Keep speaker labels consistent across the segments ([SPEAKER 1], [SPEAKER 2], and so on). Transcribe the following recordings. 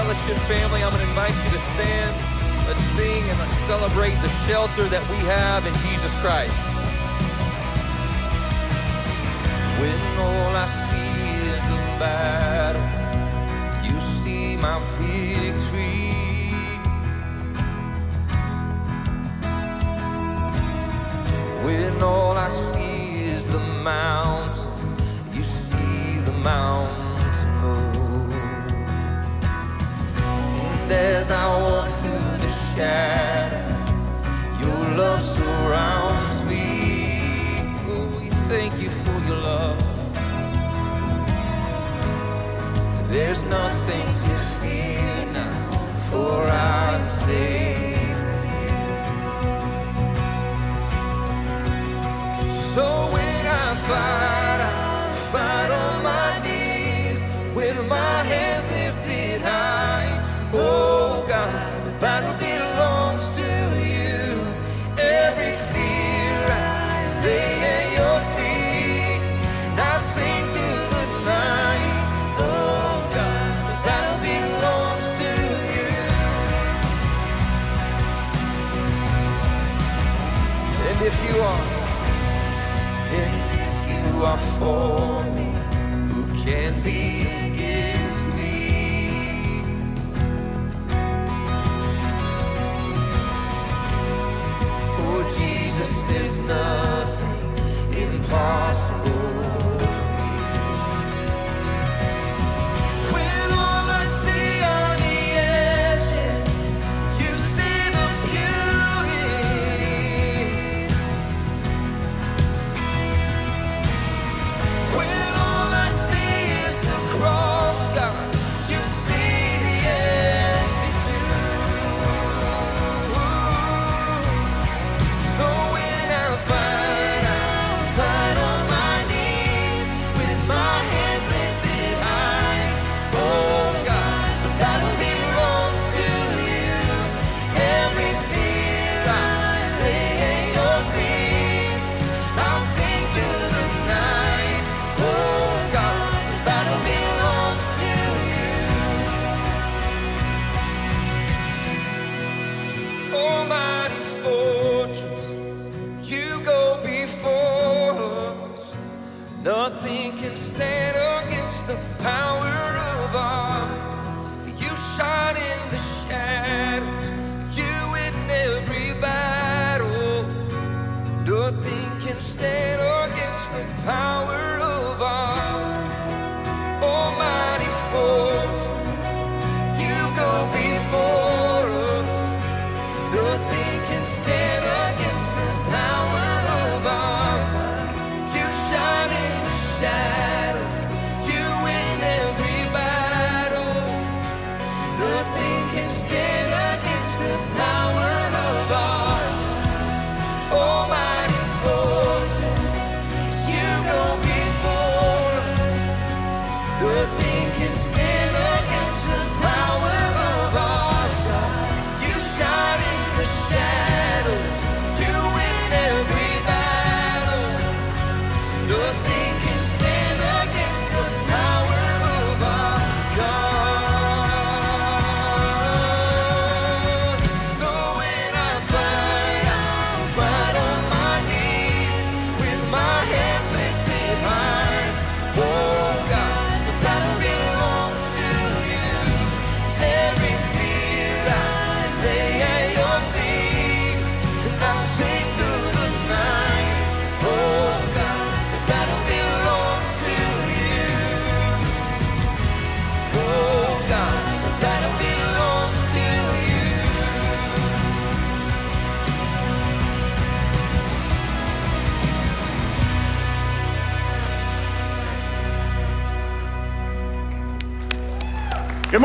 [SPEAKER 1] Fellowship family, I'm going to invite you to stand. Let's sing and let's celebrate the shelter that we have in Jesus Christ. When all I see is the battle, you see my victory. When all I see is the mountain, you see the mountain And as I walk through the shadow, your love surrounds me. Oh, we thank you for your love. There's nothing to fear now, for I'm safe. So when I fight, I fight on my knees with my hands. Oh God, the battle belongs to you. Every fear I at your feet, I sing through the night. Oh God, the battle belongs to you. And if you are if you are for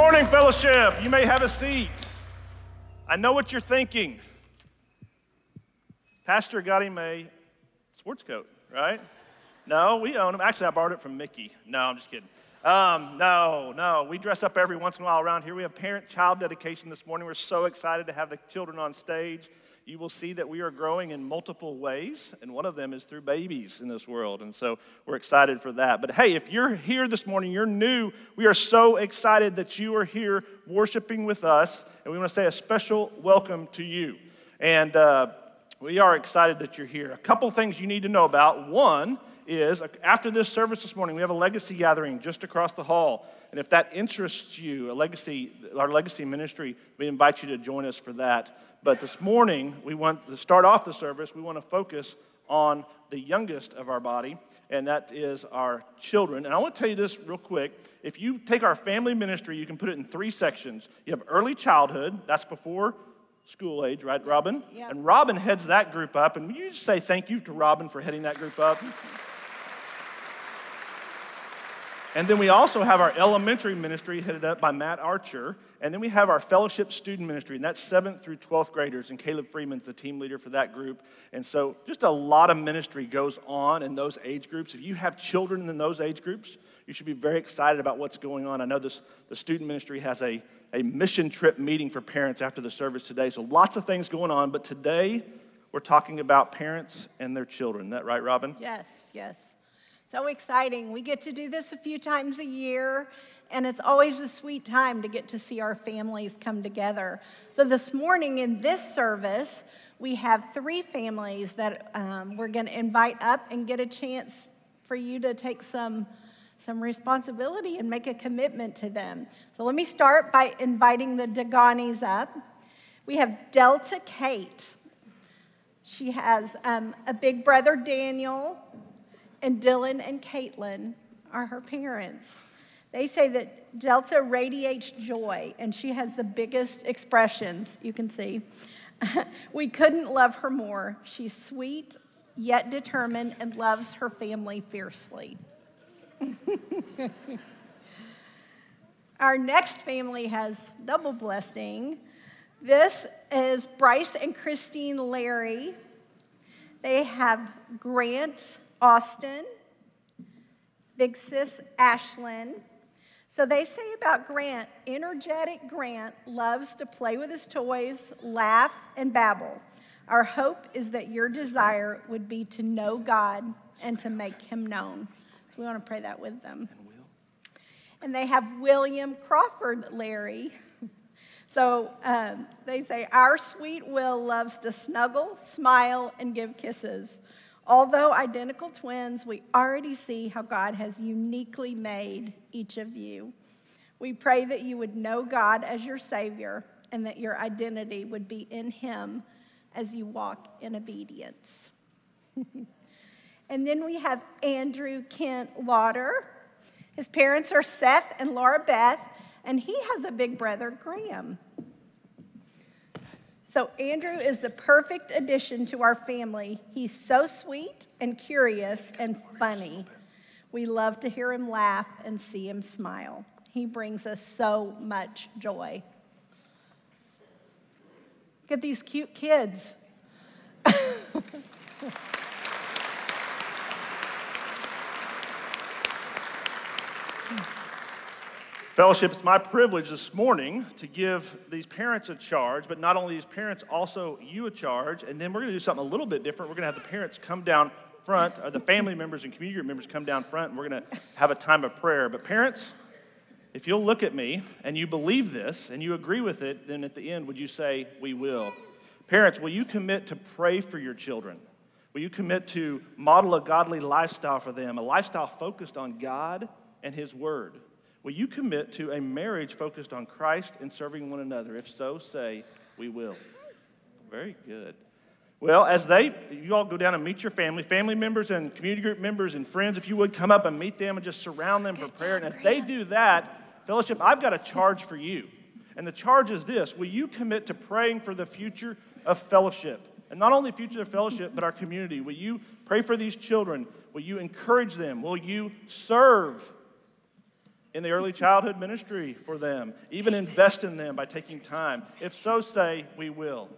[SPEAKER 2] morning, fellowship. You may have a seat. I know what you're thinking. Pastor got him a sports coat, right? No, we own them. Actually, I borrowed it from Mickey. No, I'm just kidding. Um, no, no, we dress up every once in a while around here. We have parent child dedication this morning. We're so excited to have the children on stage. You will see that we are growing in multiple ways, and one of them is through babies in this world. And so we're excited for that. But hey, if you're here this morning, you're new, we are so excited that you are here worshiping with us, and we want to say a special welcome to you. And uh, we are excited that you're here. A couple things you need to know about. One is after this service this morning, we have a legacy gathering just across the hall. And if that interests you, a legacy, our legacy ministry, we invite you to join us for that. But this morning, we want to start off the service, we want to focus on the youngest of our body, and that is our children. And I want to tell you this real quick. If you take our family ministry, you can put it in three sections. You have early childhood, that's before school age, right, Robin?
[SPEAKER 3] Yeah.
[SPEAKER 2] And Robin heads that group up. And you just say thank you to Robin for heading that group up? And then we also have our elementary ministry headed up by Matt Archer. And then we have our fellowship student ministry, and that's seventh through 12th graders. And Caleb Freeman's the team leader for that group. And so just a lot of ministry goes on in those age groups. If you have children in those age groups, you should be very excited about what's going on. I know this, the student ministry has a, a mission trip meeting for parents after the service today. So lots of things going on. But today, we're talking about parents and their children. Is that right, Robin?
[SPEAKER 3] Yes, yes. So exciting. We get to do this a few times a year, and it's always a sweet time to get to see our families come together. So, this morning in this service, we have three families that um, we're going to invite up and get a chance for you to take some, some responsibility and make a commitment to them. So, let me start by inviting the Daganis up. We have Delta Kate. She has um, a big brother, Daniel, and Dylan and Caitlin are her parents. They say that Delta radiates joy, and she has the biggest expressions you can see. we couldn't love her more. She's sweet, yet determined, and loves her family fiercely. Our next family has double blessing. This is Bryce and Christine Larry. They have Grant Austin, Big Sis Ashlyn. So they say about Grant energetic Grant loves to play with his toys, laugh, and babble. Our hope is that your desire would be to know God and to make him known. So we want to pray that with them. And they have William Crawford Larry. So um, they say, Our sweet Will loves to snuggle, smile, and give kisses. Although identical twins, we already see how God has uniquely made each of you. We pray that you would know God as your Savior and that your identity would be in Him as you walk in obedience. and then we have Andrew Kent Lauder. His parents are Seth and Laura Beth, and he has a big brother, Graham. So, Andrew is the perfect addition to our family. He's so sweet and curious and funny. We love to hear him laugh and see him smile. He brings us so much joy. Look at these cute kids.
[SPEAKER 2] Fellowship, it's my privilege this morning to give these parents a charge, but not only these parents, also you a charge. And then we're going to do something a little bit different. We're going to have the parents come down front, or the family members and community group members come down front, and we're going to have a time of prayer. But parents, if you'll look at me and you believe this and you agree with it, then at the end, would you say, We will? Parents, will you commit to pray for your children? Will you commit to model a godly lifestyle for them, a lifestyle focused on God and His Word? Will you commit to a marriage focused on Christ and serving one another? If so, say, We will. Very good. Well, as they, you all go down and meet your family, family members and community group members and friends, if you would come up and meet them and just surround them for prayer. And as they do that, fellowship, I've got a charge for you. And the charge is this Will you commit to praying for the future of fellowship? And not only future of fellowship, but our community. Will you pray for these children? Will you encourage them? Will you serve in the early childhood ministry for them, even invest in them by taking time? If so, say, we will.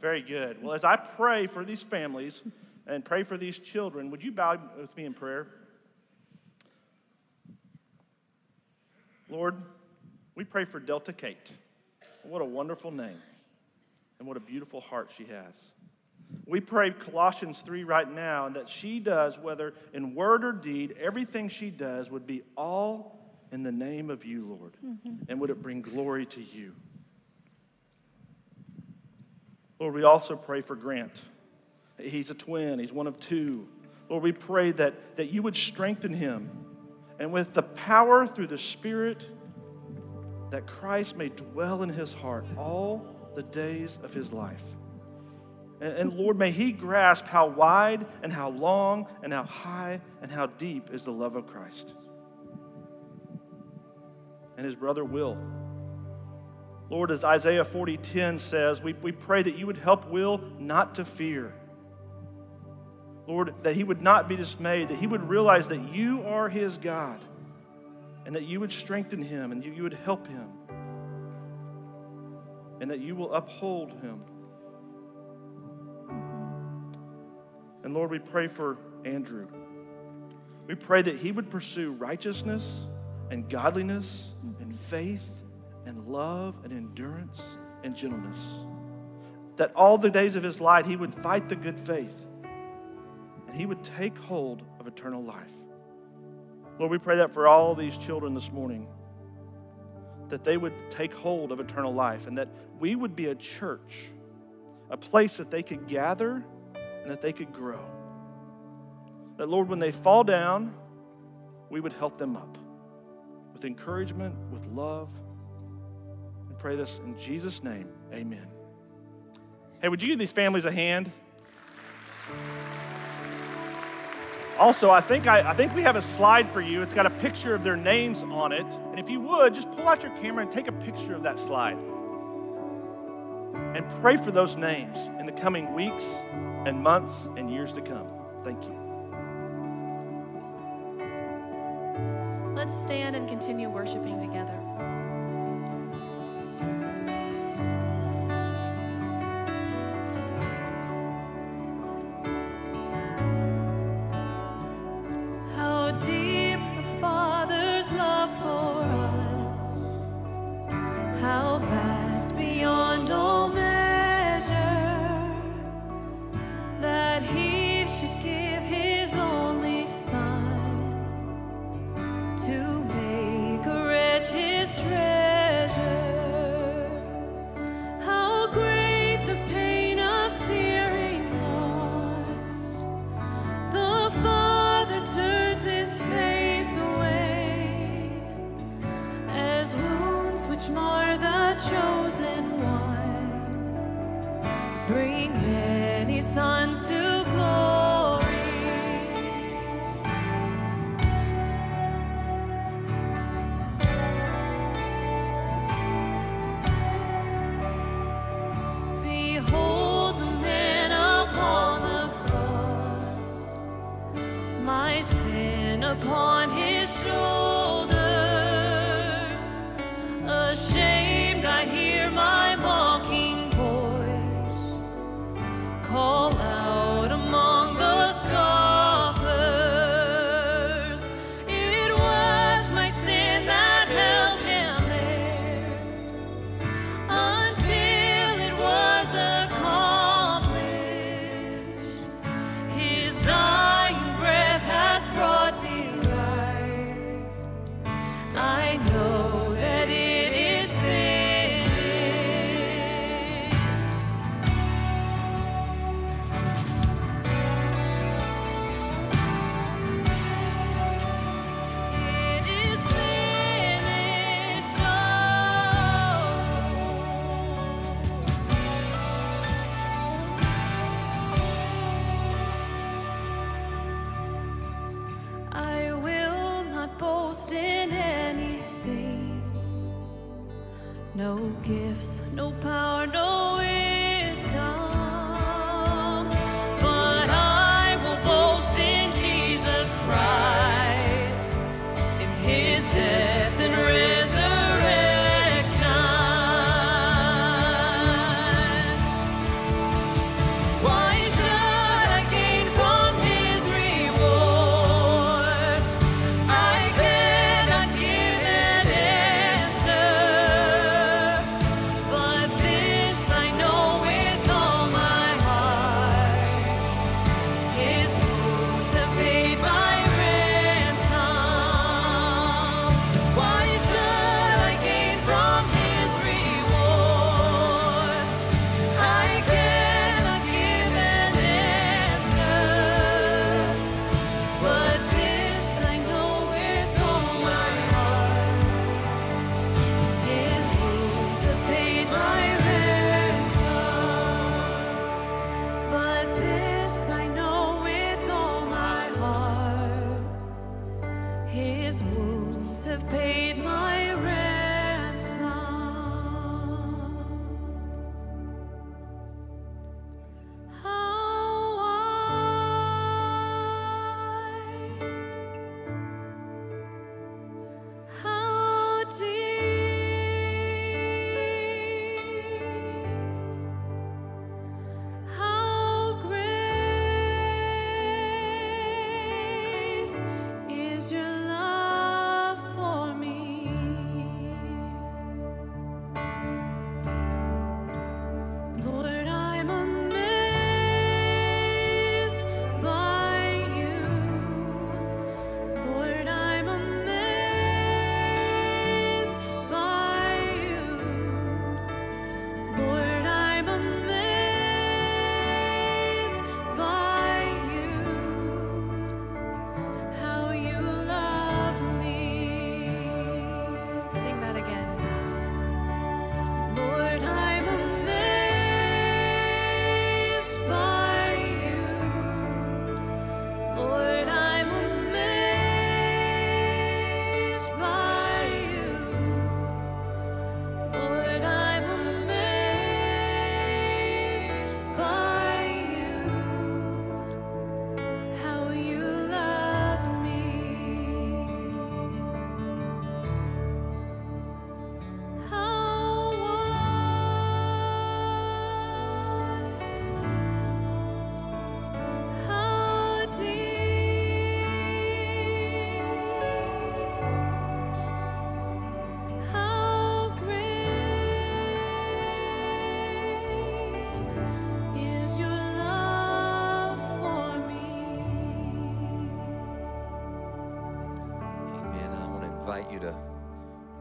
[SPEAKER 2] Very good. Well, as I pray for these families and pray for these children, would you bow with me in prayer? Lord, we pray for Delta Kate. What a wonderful name. and what a beautiful heart she has. We pray Colossians 3 right now, and that she does, whether in word or deed, everything she does would be all in the name of you, Lord, mm-hmm. and would it bring glory to you. Lord, we also pray for Grant. He's a twin, he's one of two. Lord, we pray that, that you would strengthen him, and with the power through the Spirit, that Christ may dwell in his heart all the days of his life. And, Lord, may he grasp how wide and how long and how high and how deep is the love of Christ. And his brother Will. Lord, as Isaiah 40:10 says, we, we pray that you would help Will not to fear. Lord, that he would not be dismayed, that he would realize that you are his God, and that you would strengthen him and you, you would help him, and that you will uphold him. And Lord, we pray for Andrew. We pray that he would pursue righteousness and godliness and faith and love and endurance and gentleness. That all the days of his life he would fight the good faith and he would take hold of eternal life. Lord, we pray that for all these children this morning, that they would take hold of eternal life and that we would be a church, a place that they could gather and that they could grow. That, Lord, when they fall down, we would help them up with encouragement, with love. And pray this in Jesus' name. Amen. Hey, would you give these families a hand? Also, I think, I, I, think we have a slide for you. It's got a picture of their names on it. And if you would, just pull out your camera and take a picture of that slide. And pray for those names in the coming weeks and months and years to come. Thank you.
[SPEAKER 4] Let's stand and continue worshiping together. Lord,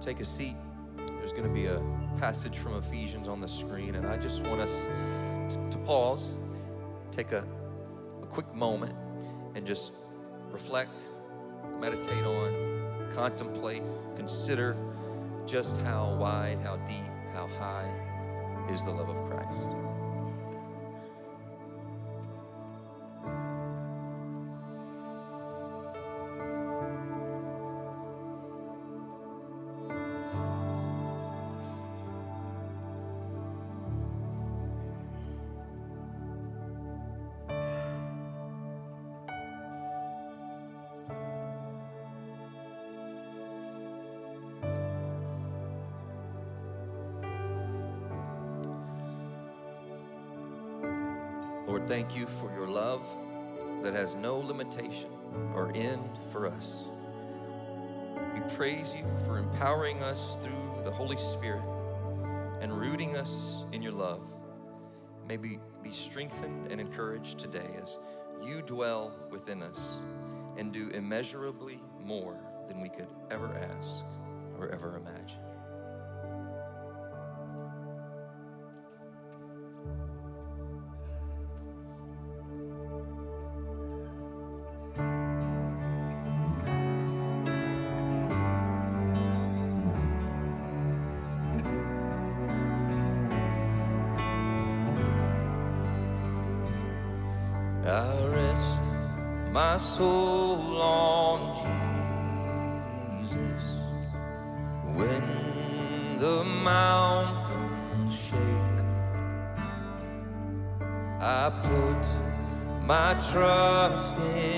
[SPEAKER 1] take a seat. There's going to be a passage from Ephesians on the screen, and I just want us to pause, take a, a quick moment, and just reflect, meditate on, contemplate, consider just how wide, how deep, how high is the love of Christ. Praise you for empowering us through the Holy Spirit and rooting us in your love. May we be strengthened and encouraged today as you dwell within us and do immeasurably more than we could ever ask or ever imagine. Soul on Jesus when the mountains shake. I put my trust in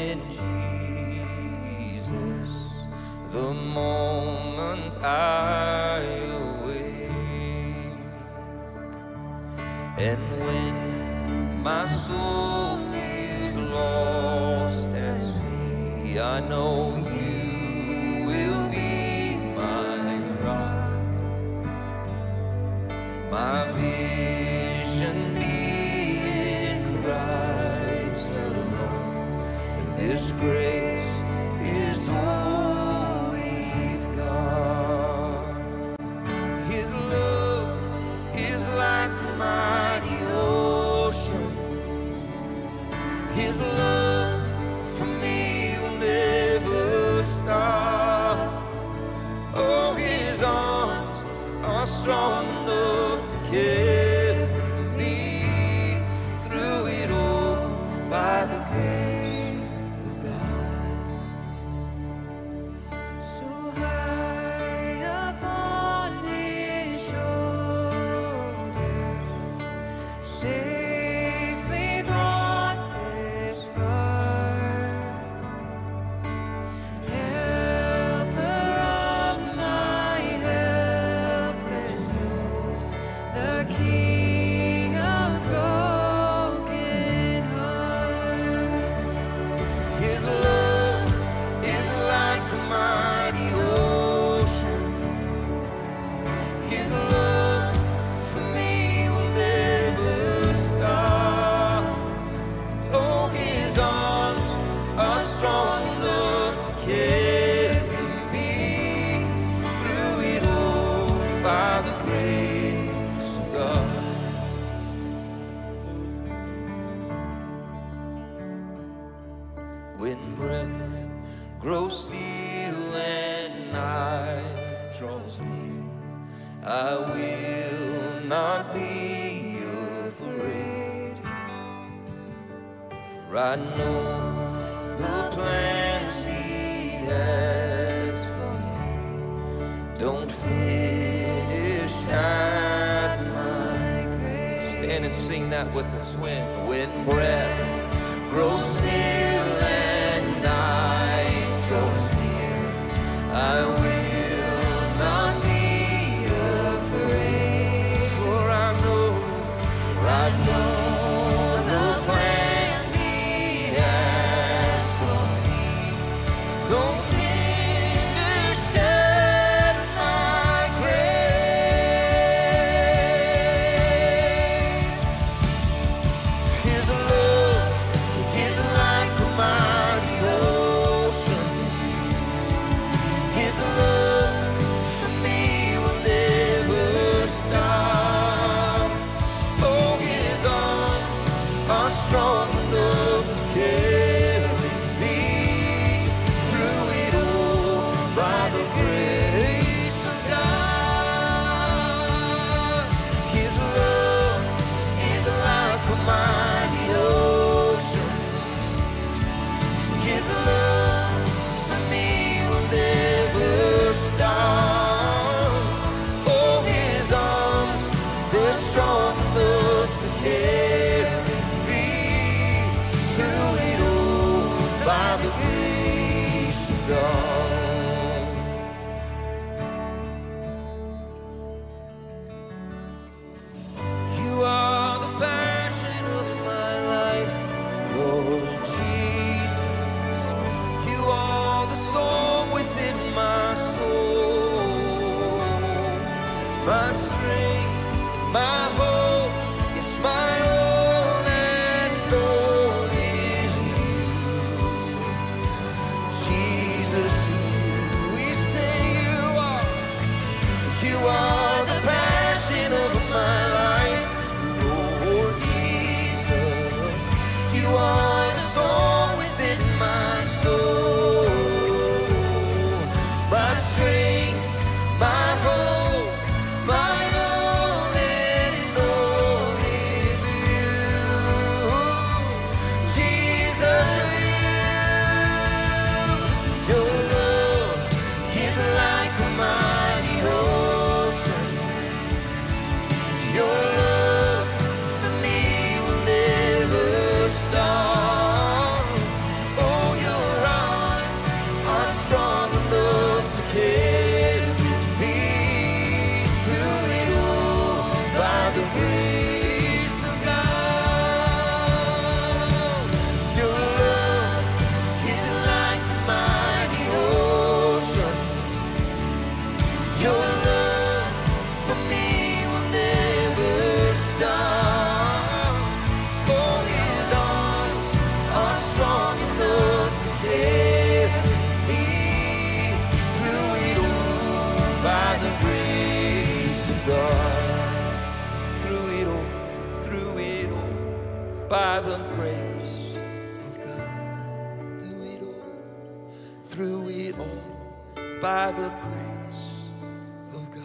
[SPEAKER 1] by the grace of God. Through it all, through it all, by the grace of God.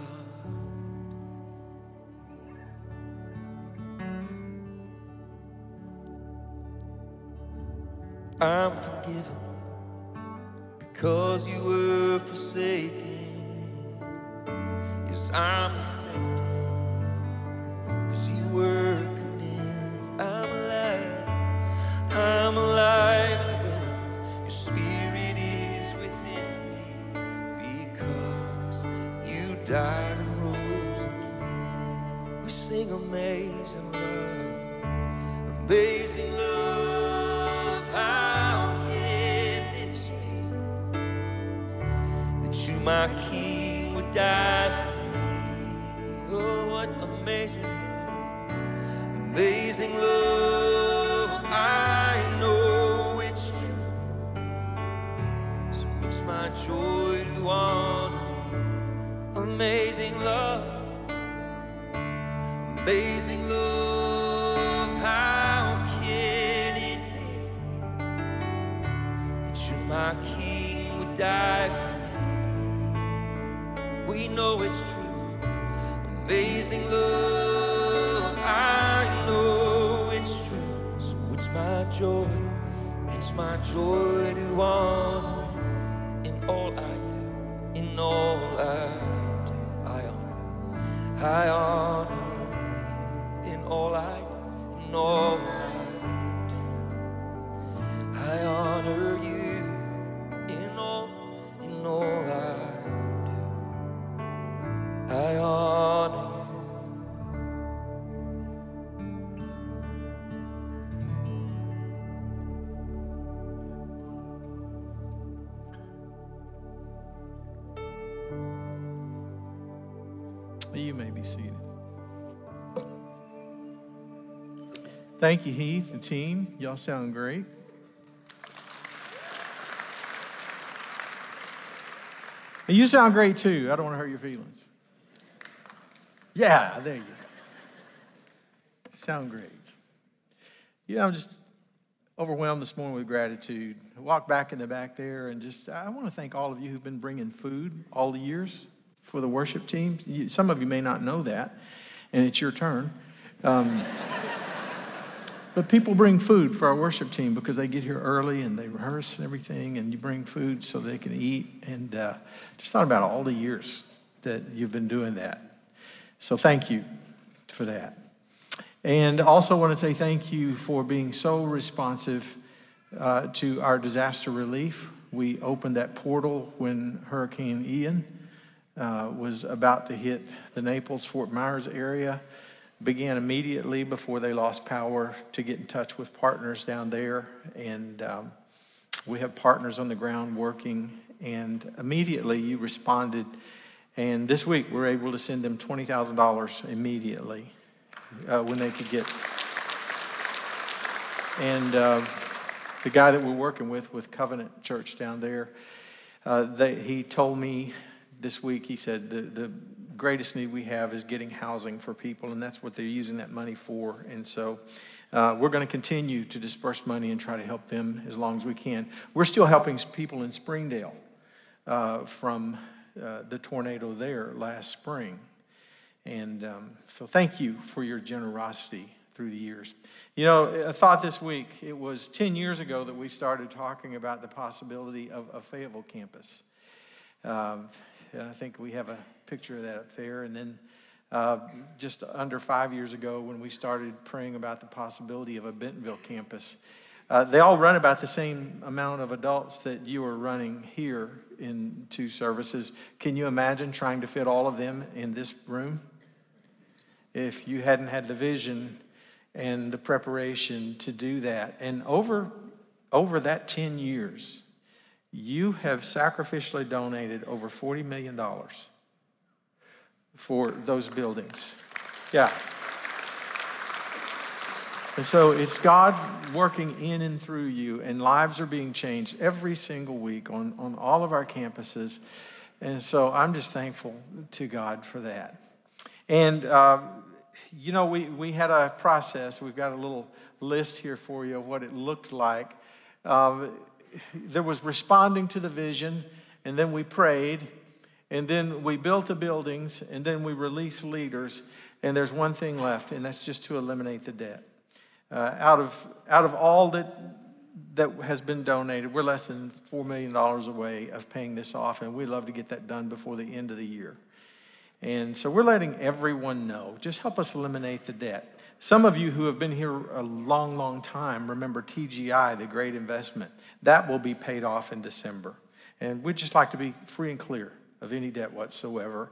[SPEAKER 1] I'm forgiven because you were forsaken. Yes, I'm accepted You
[SPEAKER 5] may be seated. Thank you, Heath and team. Y'all sound great. And you sound great too. I don't want to hurt your feelings. Yeah, there you go. Sound great. You know, I'm just overwhelmed this morning with gratitude. I walked back in the back there and just, I want to thank all of you who've been bringing food all the years for the worship team. You, some of you may not know that, and it's your turn. Um, but people bring food for our worship team because they get here early and they rehearse and everything, and you bring food so they can eat. And uh, just thought about all the years that you've been doing that. So thank you for that. And also want to say thank you for being so responsive uh, to our disaster relief. We opened that portal when Hurricane Ian uh, was about to hit the Naples, Fort Myers area. Began immediately before they lost power to get in touch with partners down there. And um, we have partners on the ground working. And immediately you responded. And this week we're able to send them $20,000 immediately uh, when they could get. And uh, the guy that we're working with, with Covenant Church down there, uh, they, he told me this week, he said, the, the greatest need we have is getting housing for people, and that's what they're using that money for. And so uh, we're going to continue to disperse money and try to help them as long as we can. We're still helping people in Springdale uh, from uh, the tornado there last spring. And um, so thank you for your generosity through the years. You know, I thought this week, it was 10 years ago that we started talking about the possibility of a Fayetteville campus. Um, I think we have a picture of that up there. And then uh, just under five years ago, when we started praying about the possibility of a Bentonville campus, uh, they all run about the same amount of adults that you are running here in two services. Can you imagine trying to fit all of them in this room? If you hadn't had the vision and the preparation to do that. And over, over that 10 years, you have sacrificially donated over $40 million for those buildings. Yeah. And so it's God working in and through you, and lives are being changed every single week on, on all of our campuses. And so I'm just thankful to God for that. And, uh, you know, we, we had a process. We've got a little list here for you of what it looked like. Um, there was responding to the vision, and then we prayed, and then we built the buildings, and then we released leaders, and there's one thing left, and that's just to eliminate the debt. Uh, out of out of all that that has been donated, we're less than four million dollars away of paying this off, and we'd love to get that done before the end of the year. And so we're letting everyone know. Just help us eliminate the debt. Some of you who have been here a long, long time remember TGI, the great investment. That will be paid off in December. And we'd just like to be free and clear of any debt whatsoever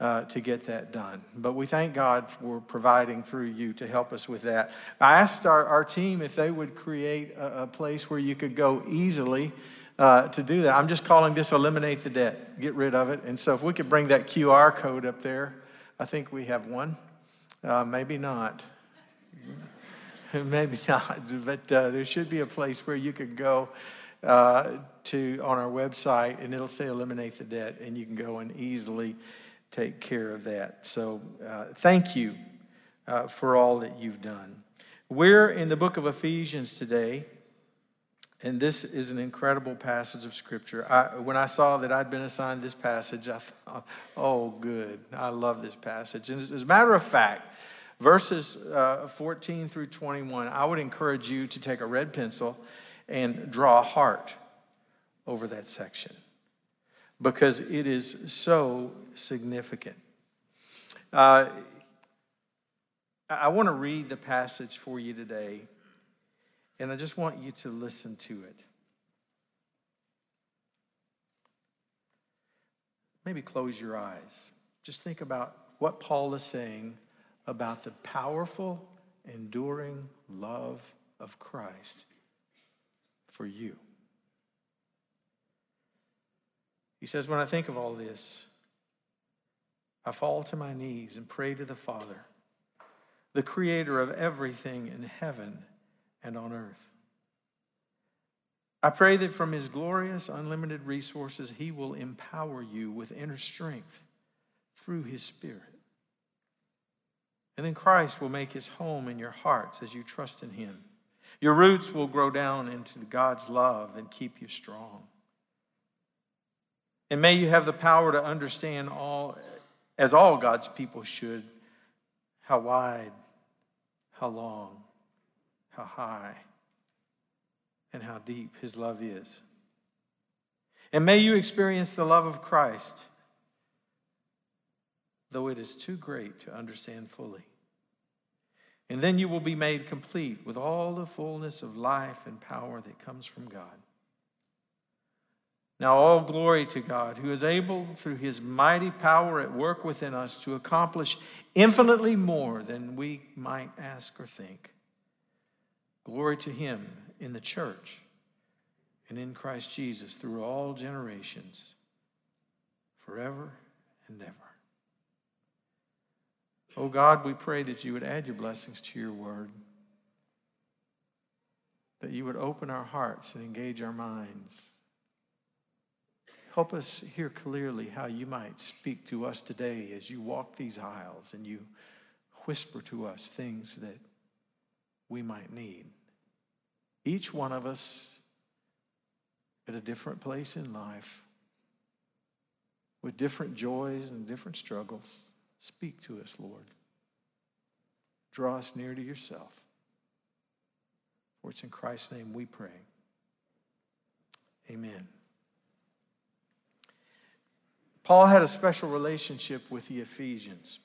[SPEAKER 5] uh, to get that done. But we thank God for providing through you to help us with that. I asked our, our team if they would create a, a place where you could go easily uh, to do that. I'm just calling this eliminate the debt, get rid of it. And so if we could bring that QR code up there, I think we have one. Uh, maybe not. maybe not, but uh, there should be a place where you could go uh, to on our website and it'll say eliminate the debt and you can go and easily take care of that. So uh, thank you uh, for all that you've done. We're in the book of Ephesians today. And this is an incredible passage of Scripture. I, when I saw that I'd been assigned this passage, I thought, oh, good. I love this passage. And as a matter of fact, verses uh, 14 through 21, I would encourage you to take a red pencil and draw a heart over that section because it is so significant. Uh, I want to read the passage for you today, and I just want you to listen to it. Maybe close your eyes. Just think about what Paul is saying about the powerful, enduring love of Christ for you. He says, When I think of all this, I fall to my knees and pray to the Father, the creator of everything in heaven and on earth. I pray that from his glorious, unlimited resources, he will empower you with inner strength through his Spirit. And then Christ will make his home in your hearts as you trust in him. Your roots will grow down into God's love and keep you strong. And may you have the power to understand all, as all God's people should, how wide, how long, how high, and how deep his love is. And may you experience the love of Christ, though it is too great to understand fully. And then you will be made complete with all the fullness of life and power that comes from God. Now, all glory to God, who is able, through his mighty power at work within us, to accomplish infinitely more than we might ask or think. Glory to him in the church and in Christ Jesus through all generations, forever and ever. Oh God, we pray that you would add your blessings to your word, that you would open our hearts and engage our minds. Help us hear clearly how you might speak to us today as you walk these aisles and you whisper to us things that we might need. Each one of us at a different place in life, with different joys and different struggles. Speak to us, Lord. Draw us near to yourself. For it's in Christ's name we pray. Amen. Paul had a special relationship with the Ephesians.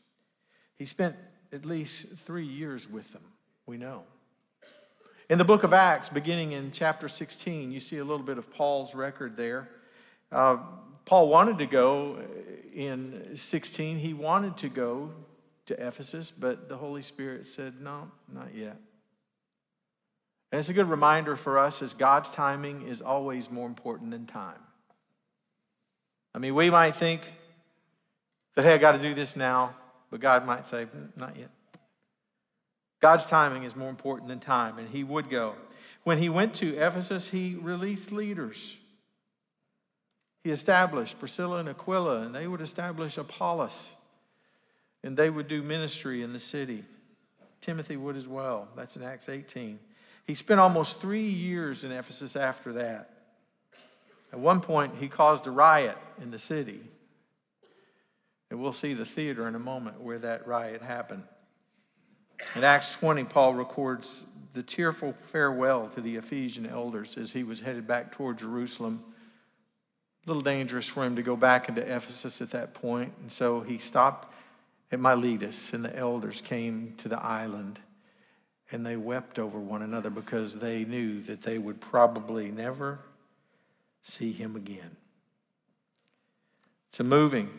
[SPEAKER 5] He spent at least three years with them, we know. In the book of Acts, beginning in chapter 16, you see a little bit of Paul's record there. Uh, Paul wanted to go in 16, he wanted to go to Ephesus, but the Holy Spirit said, No, not yet. And it's a good reminder for us as God's timing is always more important than time. I mean, we might think that, hey, I got to do this now, but God might say, "Mm, Not yet. God's timing is more important than time, and he would go. When he went to Ephesus, he released leaders. He established Priscilla and Aquila, and they would establish Apollos, and they would do ministry in the city. Timothy would as well. That's in Acts 18. He spent almost three years in Ephesus after that. At one point, he caused a riot in the city. And we'll see the theater in a moment where that riot happened. In Acts 20, Paul records the tearful farewell to the Ephesian elders as he was headed back toward Jerusalem. A little dangerous for him to go back into Ephesus at that point, and so he stopped at Miletus, and the elders came to the island, and they wept over one another because they knew that they would probably never see him again. It's a moving,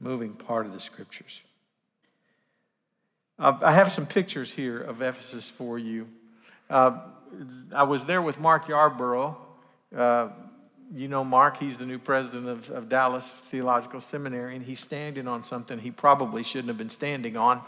[SPEAKER 5] moving part of the scriptures. Uh, I have some pictures here of Ephesus for you. Uh, I was there with Mark Yarbrough. Uh, you know Mark, he's the new president of, of Dallas Theological Seminary, and he's standing on something he probably shouldn't have been standing on,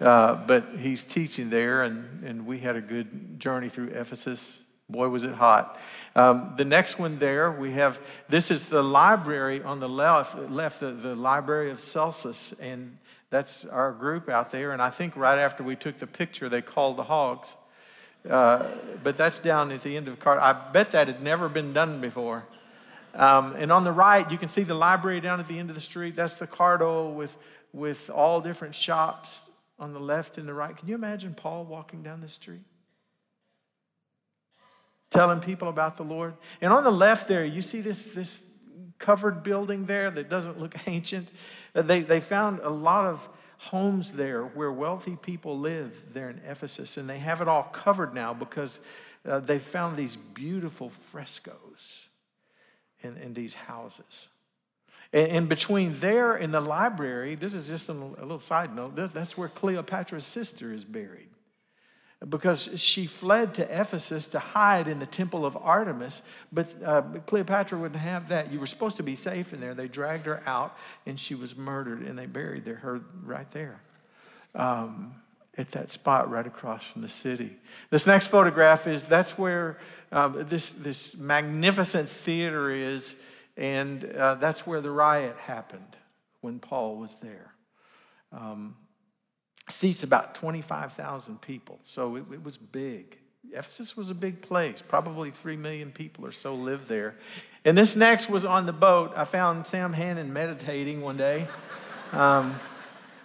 [SPEAKER 5] uh, but he's teaching there, and, and we had a good journey through Ephesus. Boy, was it hot. Um, the next one there, we have this is the library on the left, left the, the Library of Celsus, and that's our group out there. And I think right after we took the picture, they called the hogs Uh, but that's down at the end of Car. I bet that had never been done before. Um, and on the right, you can see the library down at the end of the street. That's the Cardo with, with all different shops on the left and the right. Can you imagine Paul walking down the street? Telling people about the Lord. And on the left there, you see this, this covered building there that doesn't look ancient. They, they found a lot of homes there where wealthy people live there in Ephesus, and they have it all covered now because uh, they found these beautiful frescoes in, in these houses. And, and between there and the library, this is just a, little- side note, that's where Cleopatra's sister is buried because she fled to Ephesus to hide in the temple of Artemis, but uh, Cleopatra wouldn't have that. You were supposed to be safe in there. They dragged her out, and she was murdered, and they buried her- right there um, at that spot right across from the city. This next photograph is that's where um, this, this magnificent theater is, and uh, that's where the riot happened when Paul was there seats about 25,000 people. So it, it was big. Ephesus was a big place. Probably 3 million people or so lived there. And this next was on the boat. I found Sam Hannon meditating one day. Um,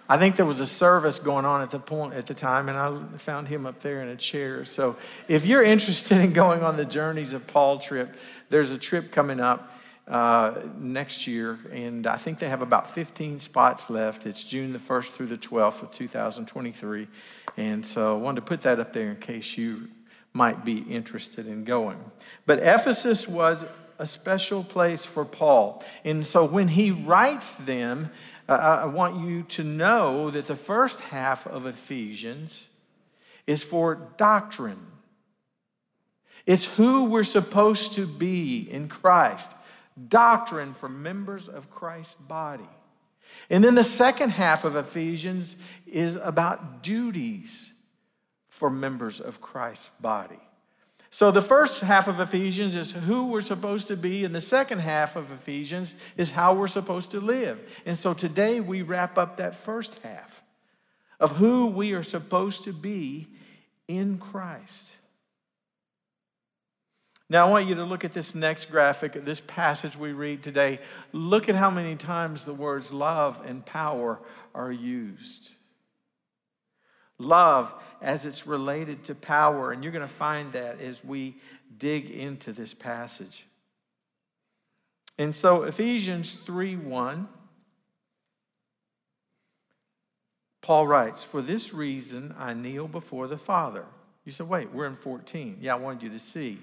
[SPEAKER 5] I think there was a service going on at the point at the time, and I found him up there in a chair. So, if you're interested in going on the journeys of Paul trip, there's a trip coming up uh, next year, and I think they have about 15 spots left. It's June the 1st through the 12th of 2023, and so I wanted to put that up there in case you might be interested in going. But Ephesus was a special place for Paul, and so when he writes them, uh, I I want you to know that the first half of Ephesians is for doctrine. It's who we're supposed to be in Christ. Doctrine for members of Christ's body. And then the second half of Ephesians is about duties for members of Christ's body. So the first half of Ephesians is who we're supposed to be, and the second half of Ephesians is how we're supposed to live. And so today we wrap up that first half of who we are supposed to be in Christ. Now, I want you to look at this next graphic, this passage we read today. Look at how many times the words love and power are used. Love as it's related to power, and you're going to find that as we dig into this passage. And so, Ephesians 3 1, Paul writes, For this reason I kneel before the Father. You said, wait, we're in 14. Yeah, I wanted you to see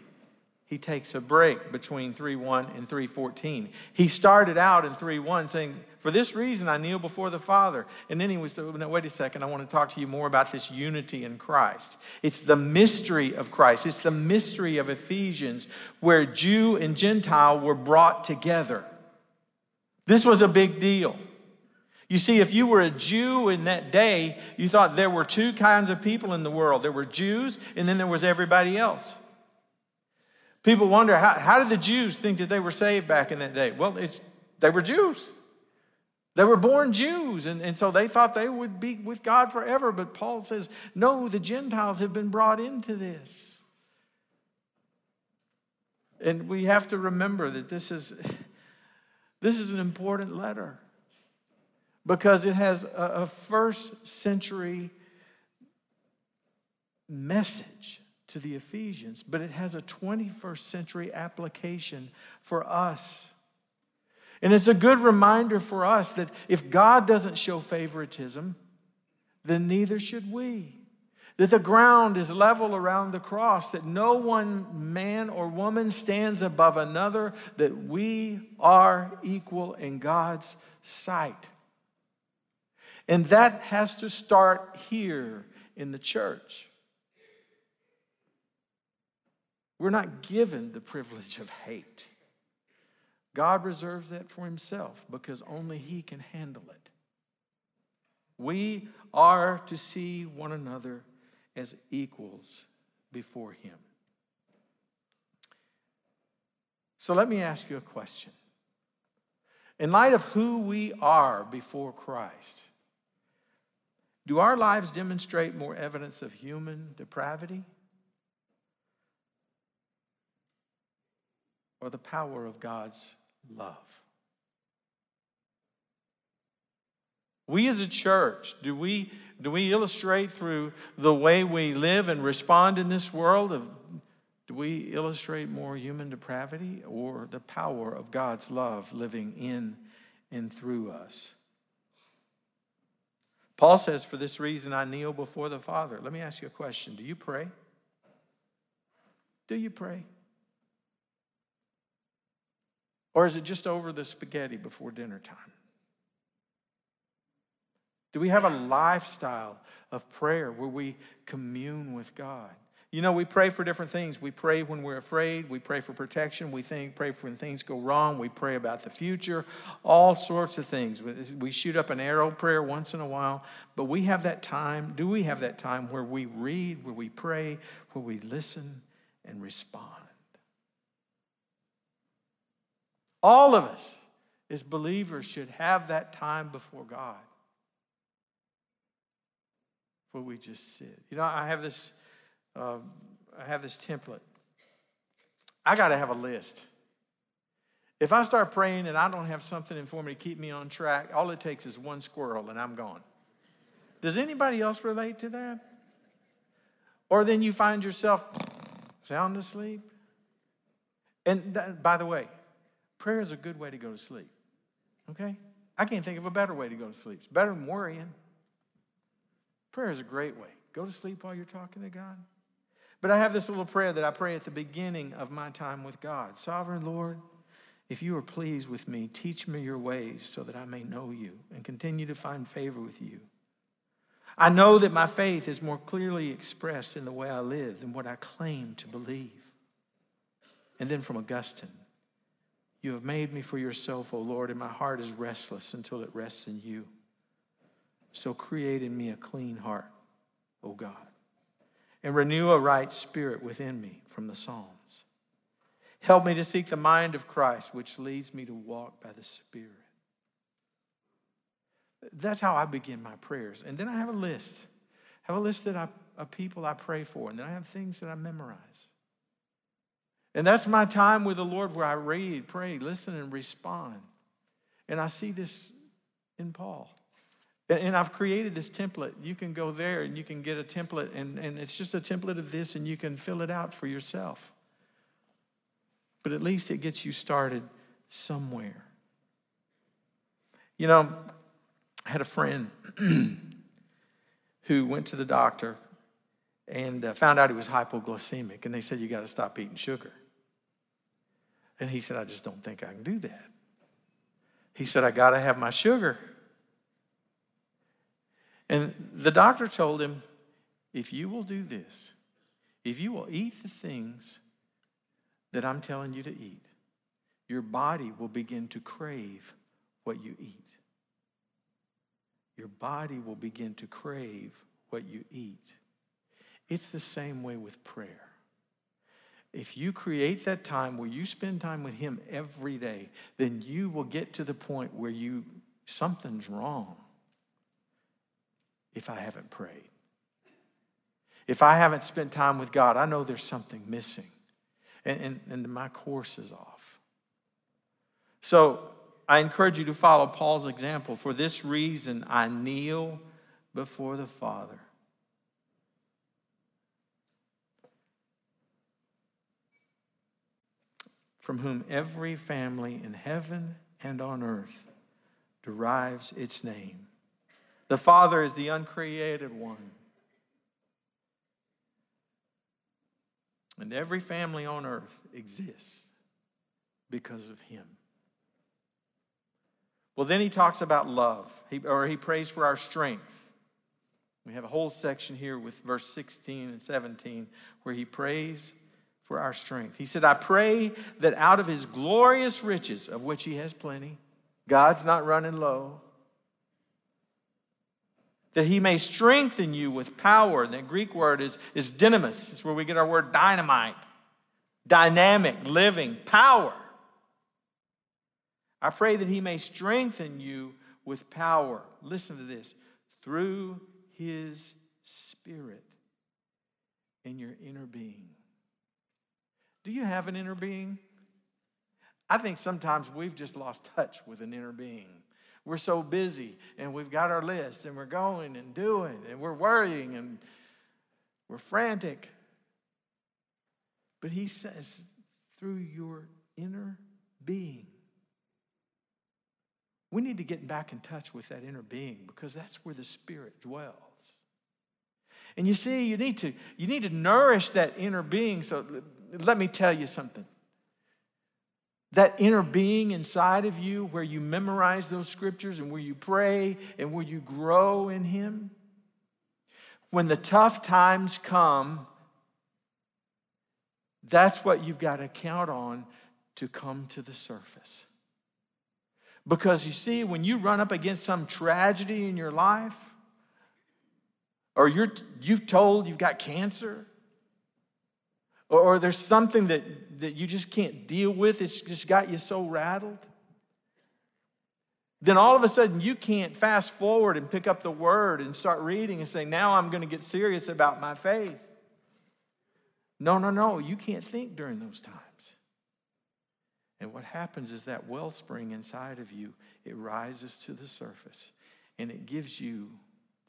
[SPEAKER 5] he takes a break between 3.1 and 3.14. He started out in 3.1 saying, For this reason I kneel before the Father. And then he was, no, wait a second, I want to talk to you more about this unity in Christ. It's the mystery of Christ, it's the mystery of Ephesians where Jew and Gentile were brought together. This was a big deal. You see, if you were a Jew in that day, you thought there were two kinds of people in the world there were Jews, and then there was everybody else. People wonder how, how did the Jews think that they were saved back in that day? Well, it's, they were Jews. They were born Jews, and, and so they thought they would be with God forever. But Paul says, no, the Gentiles have been brought into this. And we have to remember that this is, this is an important letter because it has a, a first century message to the Ephesians, but it has a 21st century application for us. And it's a good reminder for us that if God doesn't show favoritism, then neither should we. That the ground is level around the cross, that no one man or woman stands above another, that we are equal in God's sight. And that has to start here in the church. We're not given the privilege of hate. God reserves that for himself because only he can handle it. We are to see one another as equals before him. So let me ask you a question. In light of who we are before Christ, do our lives demonstrate more evidence of human depravity or the power of God's love? We as a church, do we, do we illustrate through the way we live and respond in this world? Of, do we illustrate more human depravity or the power of God's love living in and through us? Paul says, For this reason I kneel before the Father. Let me ask you a question Do you pray? Do you pray? Or is it just over the spaghetti before dinner time? Do we have a lifestyle of prayer where we commune with God? You know, we pray for different things. We pray when we're afraid. We pray for protection. We think, pray for when things go wrong. We pray about the future. All sorts of things. We shoot up an arrow prayer once in a while. But we have that time. Do we have that time where we read, where we pray, where we listen and respond? All of us as believers should have that time before God where we just sit. You know, I have this, uh, I have this template. I got to have a list. If I start praying and I don't have something in for me to keep me on track, all it takes is one squirrel and I'm gone. Does anybody else relate to that? Or then you find yourself sound asleep. And by the way, prayer is a good way to go to sleep. Okay? I can't think of a better way to go to sleep. It's better than worrying. Prayer is a great way. Go to sleep while you're talking to God. But I have this little prayer that I pray at the beginning of my time with God Sovereign Lord, if you are pleased with me, teach me your ways so that I may know you and continue to find favor with you. I know that my faith is more clearly expressed in the way I live than what I claim to believe. And then from Augustine, you have made me for yourself, O Lord, and my heart is restless until it rests in you. So create in me a clean heart, O God, and renew a right spirit within me from the Psalms. Help me to seek the mind of Christ, which leads me to walk by the Spirit. That's how I begin my prayers. And then I have a list. I have a list that I, of people I pray for, and then I have things that I memorize. And that's my time with the Lord where I read, pray, listen, and respond. And I see this in Paul. And I've created this template. You can go there and you can get a template, and, and it's just a template of this, and you can fill it out for yourself. But at least it gets you started somewhere. You know, I had a friend who went to the doctor and uh, found out he was hypoglycemic, and they said, You got to stop eating sugar. And he said, I just don't think I can do that. He said, I got to have my sugar. And the doctor told him, if you will do this, if you will eat the things that I'm telling you to eat, your body will begin to crave what you eat. Your body will begin to crave what you eat. It's the same way with prayer. If you create that time where you spend time with Him every day, then you will get to the point where you something's wrong if I haven't prayed. If I haven't spent time with God, I know there's something missing. And, and, and my course is off. So I encourage you to follow Paul's example. For this reason, I kneel before the Father. From whom every family in heaven and on earth derives its name. The Father is the uncreated one. And every family on earth exists because of him. Well, then he talks about love, he, or he prays for our strength. We have a whole section here with verse 16 and 17 where he prays for our strength. He said, I pray that out of his glorious riches, of which he has plenty, God's not running low, that he may strengthen you with power. And the Greek word is, is dynamis. It's where we get our word dynamite. Dynamic, living, power. I pray that he may strengthen you with power. Listen to this through his spirit in your inner being. Do you have an inner being? I think sometimes we've just lost touch with an inner being. We're so busy and we've got our list and we're going and doing and we're worrying and we're frantic. But he says, through your inner being, we need to get back in touch with that inner being because that's where the Spirit dwells. And you see, you need to, you need to nourish that inner being. So let me tell you something. That inner being inside of you, where you memorize those scriptures and where you pray and where you grow in Him, when the tough times come, that's what you've got to count on to come to the surface. Because you see, when you run up against some tragedy in your life, or you're, you've told you've got cancer, or, or there's something that, that you just can't deal with, it's just got you so rattled, then all of a sudden you can't fast forward and pick up the word and start reading and say, Now I'm going to get serious about my faith. No, no, no, you can't think during those times. And what happens is that wellspring inside of you, it rises to the surface and it gives you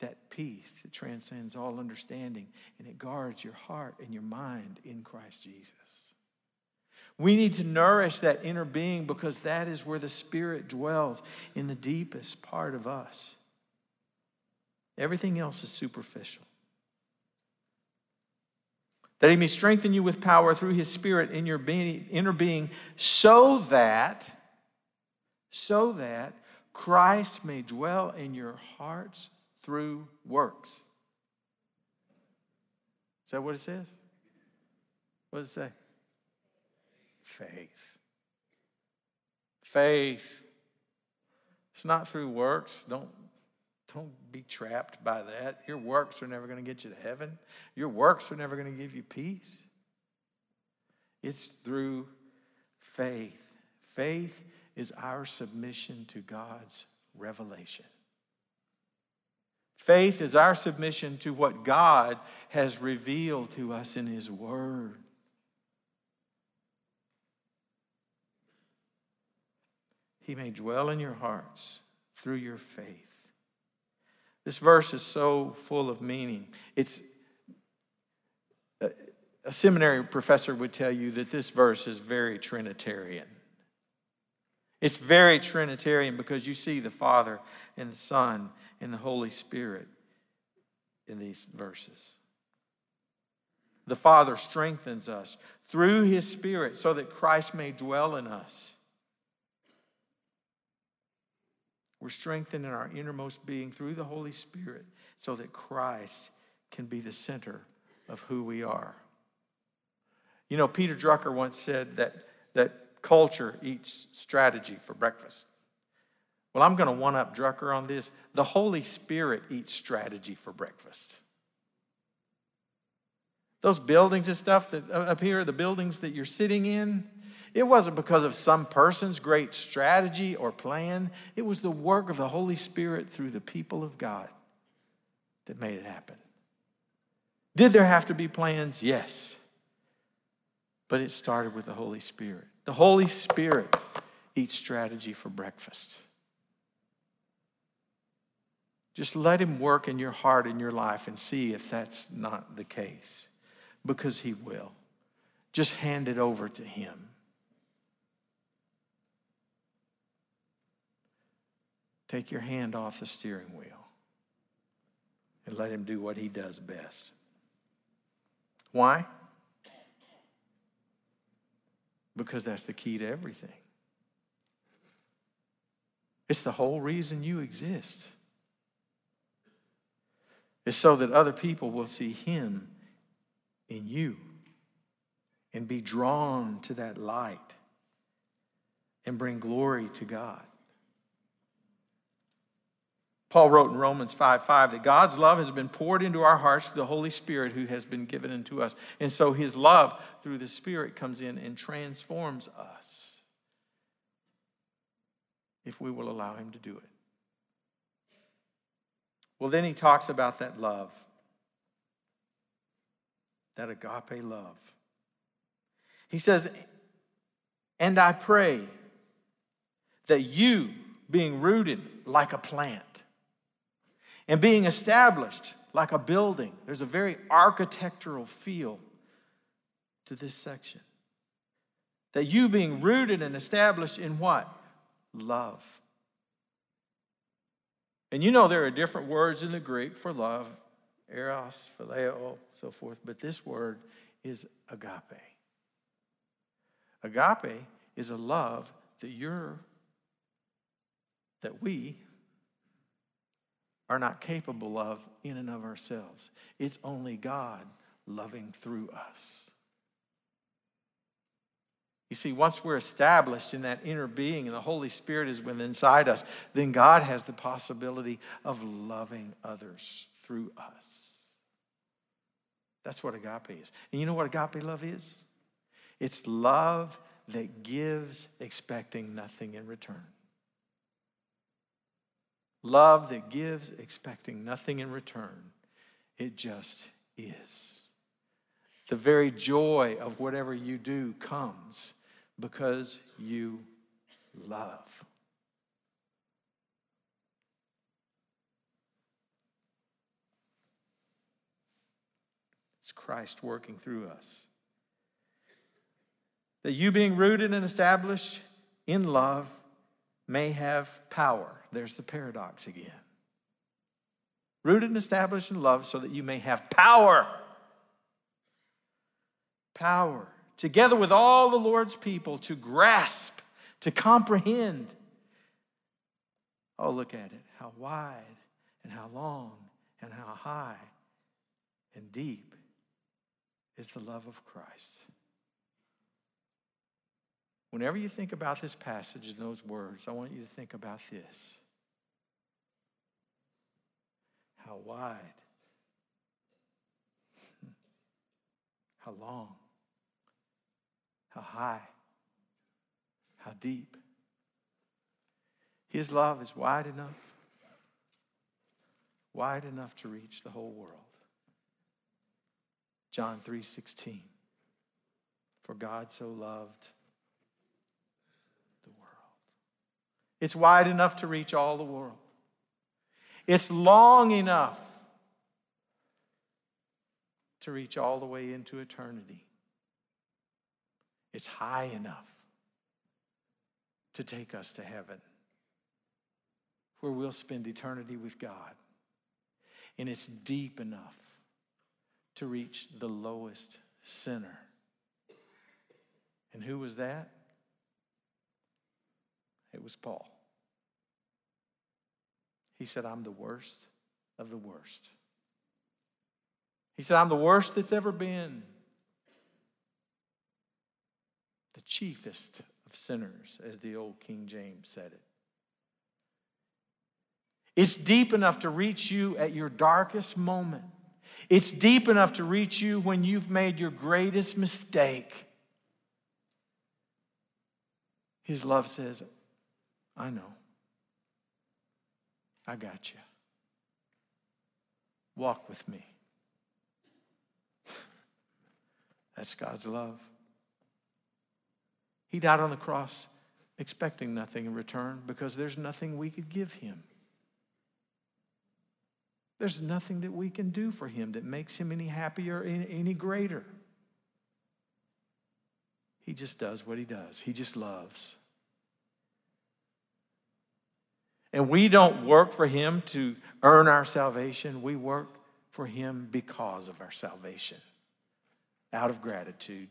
[SPEAKER 5] that peace that transcends all understanding and it guards your heart and your mind in Christ Jesus. We need to nourish that inner being because that is where the Spirit dwells in the deepest part of us. Everything else is superficial that he may strengthen you with power through his spirit in your being, inner being so that so that christ may dwell in your hearts through works is that what it says what does it say faith faith it's not through works don't don't be trapped by that. Your works are never going to get you to heaven. Your works are never going to give you peace. It's through faith. Faith is our submission to God's revelation. Faith is our submission to what God has revealed to us in His Word. He may dwell in your hearts through your faith. This verse is so full of meaning. It's a, a seminary professor would tell you that this verse is very Trinitarian. It's very Trinitarian because you see the Father and the Son and the Holy Spirit in these verses. The Father strengthens us through His Spirit so that Christ may dwell in us. We're strengthened in our innermost being through the Holy Spirit so that Christ can be the center of who we are. You know, Peter Drucker once said that, that culture eats strategy for breakfast. Well, I'm going to one up Drucker on this. The Holy Spirit eats strategy for breakfast. Those buildings and stuff that uh, up here, the buildings that you're sitting in, it wasn't because of some person's great strategy or plan, it was the work of the Holy Spirit through the people of God that made it happen. Did there have to be plans? Yes. But it started with the Holy Spirit. The Holy Spirit eats strategy for breakfast. Just let Him work in your heart and your life and see if that's not the case, because He will. Just hand it over to Him. Take your hand off the steering wheel and let him do what he does best. Why? Because that's the key to everything. It's the whole reason you exist. It's so that other people will see him in you and be drawn to that light and bring glory to God. Paul wrote in Romans 5 5 that God's love has been poured into our hearts through the Holy Spirit who has been given unto us. And so his love through the Spirit comes in and transforms us if we will allow him to do it. Well, then he talks about that love, that agape love. He says, And I pray that you, being rooted like a plant and being established like a building, there's a very architectural feel to this section. That you being rooted and established in what? Love. And you know there are different words in the Greek for love, eros, phileo, so forth, but this word is agape. Agape is a love that you're, that we are not capable of in and of ourselves. It's only God loving through us. You see, once we're established in that inner being and the Holy Spirit is within inside us, then God has the possibility of loving others through us. That's what agape is. And you know what agape love is? It's love that gives expecting nothing in return. Love that gives expecting nothing in return. It just is. The very joy of whatever you do comes because you love. It's Christ working through us. That you being rooted and established in love may have power. There's the paradox again. Rooted and established in love so that you may have power. Power together with all the Lord's people, to grasp, to comprehend. Oh, look at it. How wide and how long and how high and deep is the love of Christ. Whenever you think about this passage and those words, I want you to think about this. How wide, hmm, how long, how high, how deep. His love is wide enough, wide enough to reach the whole world. John 3:16 For God so loved the world. It's wide enough to reach all the world. It's long enough to reach all the way into eternity. It's high enough to take us to heaven, where we'll spend eternity with God. And it's deep enough to reach the lowest sinner. And who was that? It was Paul. He said, I'm the worst of the worst. He said, I'm the worst that's ever been the chiefest of sinners, as the old King James said it. It's deep enough to reach you at your darkest moment. It's deep enough to reach you when you've made your greatest mistake. His love says, I know. I got you. Walk with me. That's God's love. He died on the cross expecting nothing in return because there's nothing we could give him. There's nothing that we can do for him that makes him any happier, any greater. He just does what he does, he just loves. And we don't work for him to earn our salvation, we work for him because of our salvation, out of gratitude.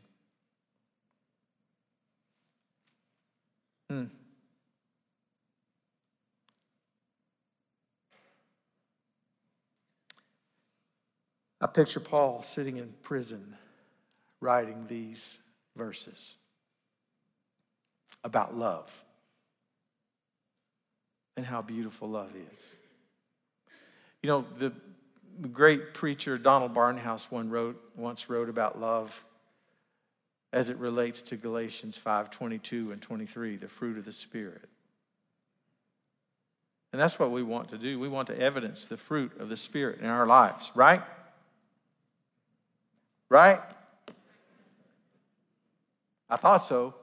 [SPEAKER 5] Hmm. I picture Paul sitting in prison writing these verses about love and how beautiful love is. You know, the great preacher Donald Barnhouse one wrote, once wrote about love as it relates to Galatians 5:22 and 23, the fruit of the Spirit. And that's what we want to do. We want to evidence the fruit of the Spirit in our lives, right? Right? I thought so.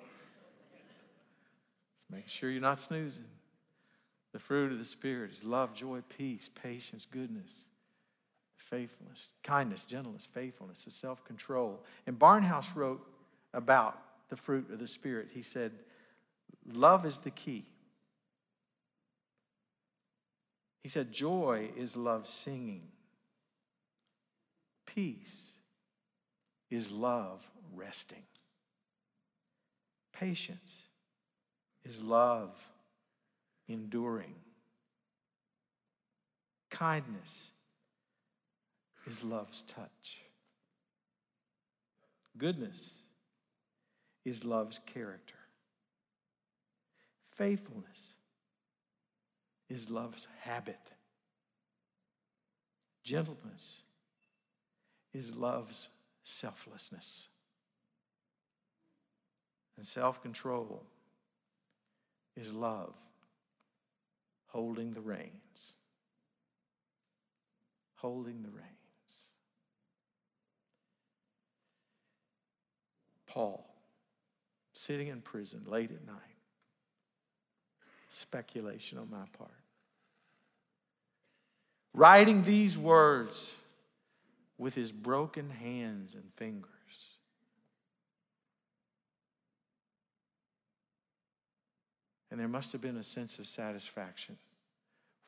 [SPEAKER 5] Make sure you're not snoozing. The fruit of the Spirit is love, joy, peace, patience, goodness, faithfulness, kindness, gentleness, faithfulness, and self control. And Barnhouse wrote about the fruit of the Spirit. He said, Love is the key. He said, Joy is love singing, peace is love resting, patience is love enduring, kindness is love's touch, goodness is love's character. Faithfulness is love's habit. Gentleness is love's selflessness. And self control is love holding the reins. Holding the reins. Paul, sitting in prison late at night, speculation on my part. Writing these words with his broken hands and fingers. And there must have been a sense of satisfaction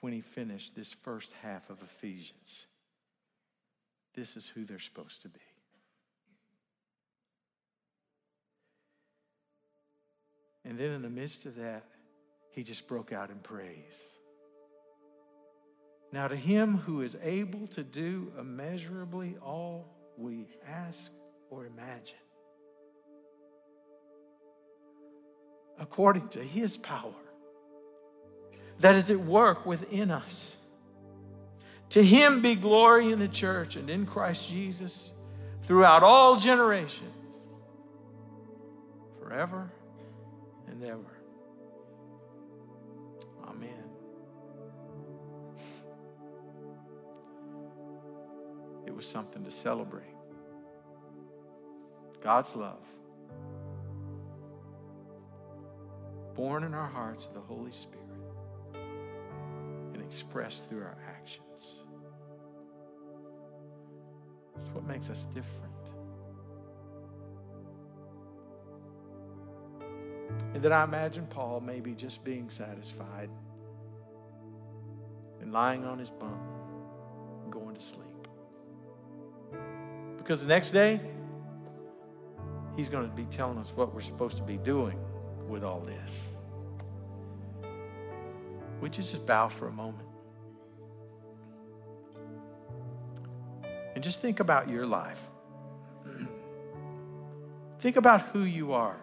[SPEAKER 5] when he finished this first half of Ephesians. This is who they're supposed to be. And then in the midst of that, he just broke out in praise. Now, to him who is able to do immeasurably all we ask or imagine, according to his power that is at work within us. To him be glory in the church and in Christ Jesus throughout all generations, forever and ever. Amen. It was something to celebrate. God's love, born in our hearts of the Holy Spirit, and expressed through our actions. It's what makes us different. And then I imagine Paul maybe just being satisfied and lying on his bunk and going to sleep. Because the next day, he's going to be telling us what we're supposed to be doing with all this. Would you just bow for a moment? And just think about your life. think about who you are.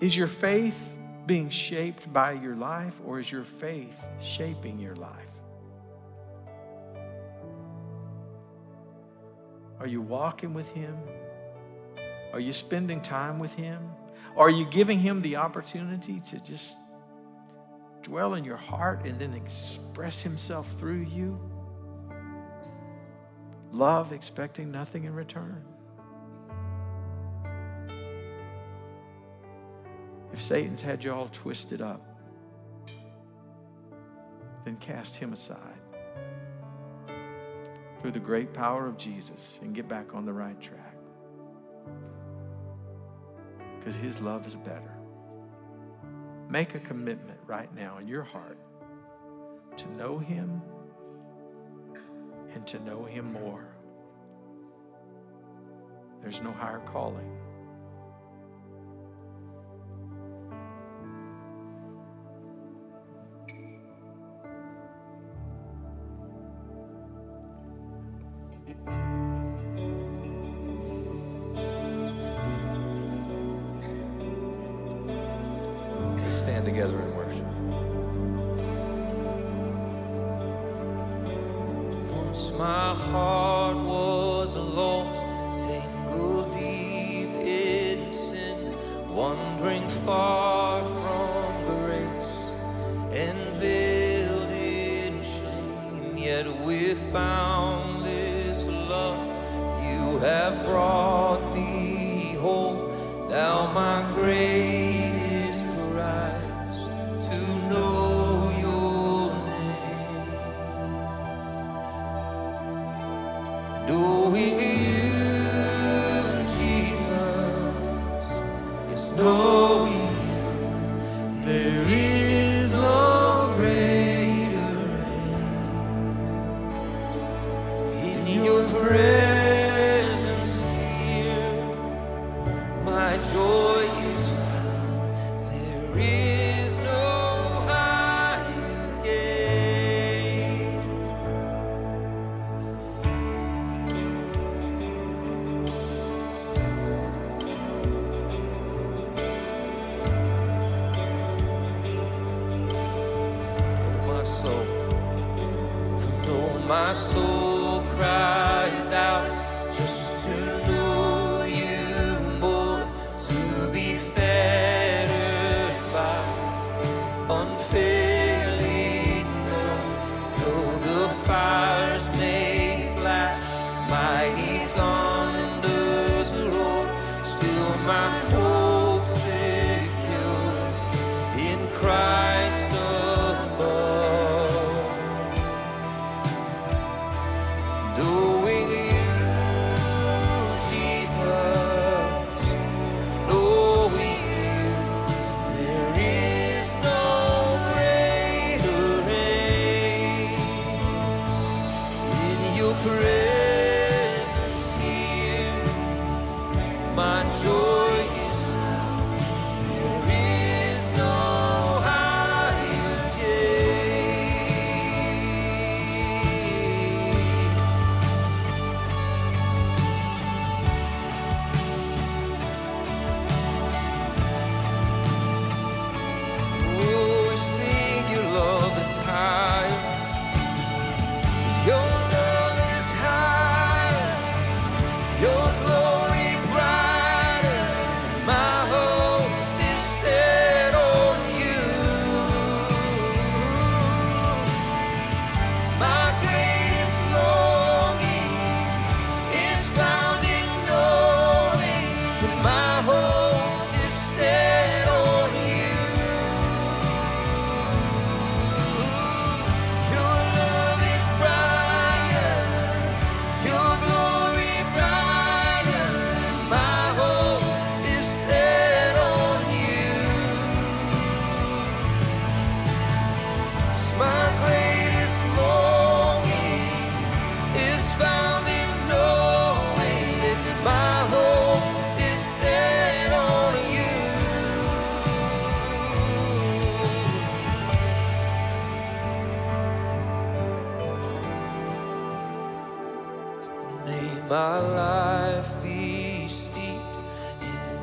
[SPEAKER 5] Is your faith being shaped by your life, or is your faith shaping your life? Are you walking with Him? Are you spending time with Him? Are you giving Him the opportunity to just dwell in your heart and then express Himself through you? Love, expecting nothing in return. If Satan's had you all twisted up, then cast him aside through the great power of Jesus and get back on the right track. Because his love is better. Make a commitment right now in your heart to know him and to know him more. There's no higher calling.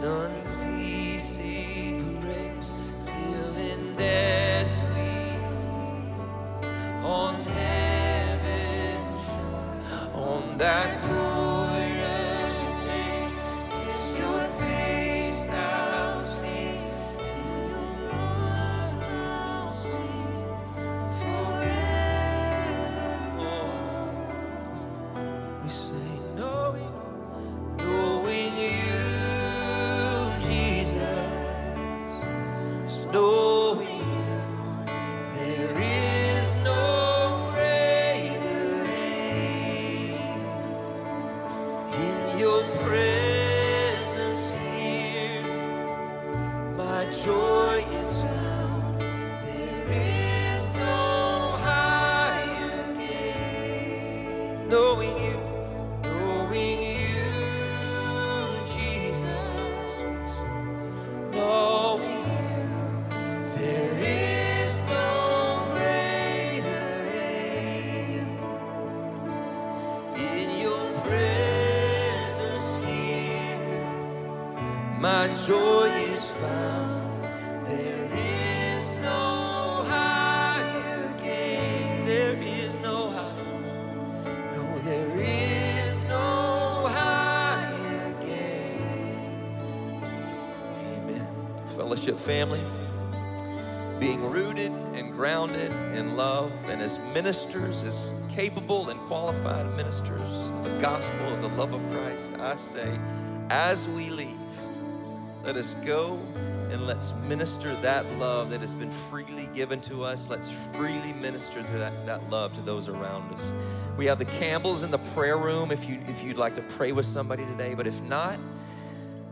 [SPEAKER 1] none qualified ministers of the gospel of the love of Christ, I say, as we leave, let us go and let's minister that love that has been freely given to us. Let's freely minister that, that love to those around us. We have the Campbells in the prayer room if, you, if you'd like to pray with somebody today, but if not,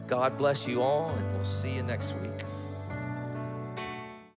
[SPEAKER 1] God bless you all, and we'll see you next week.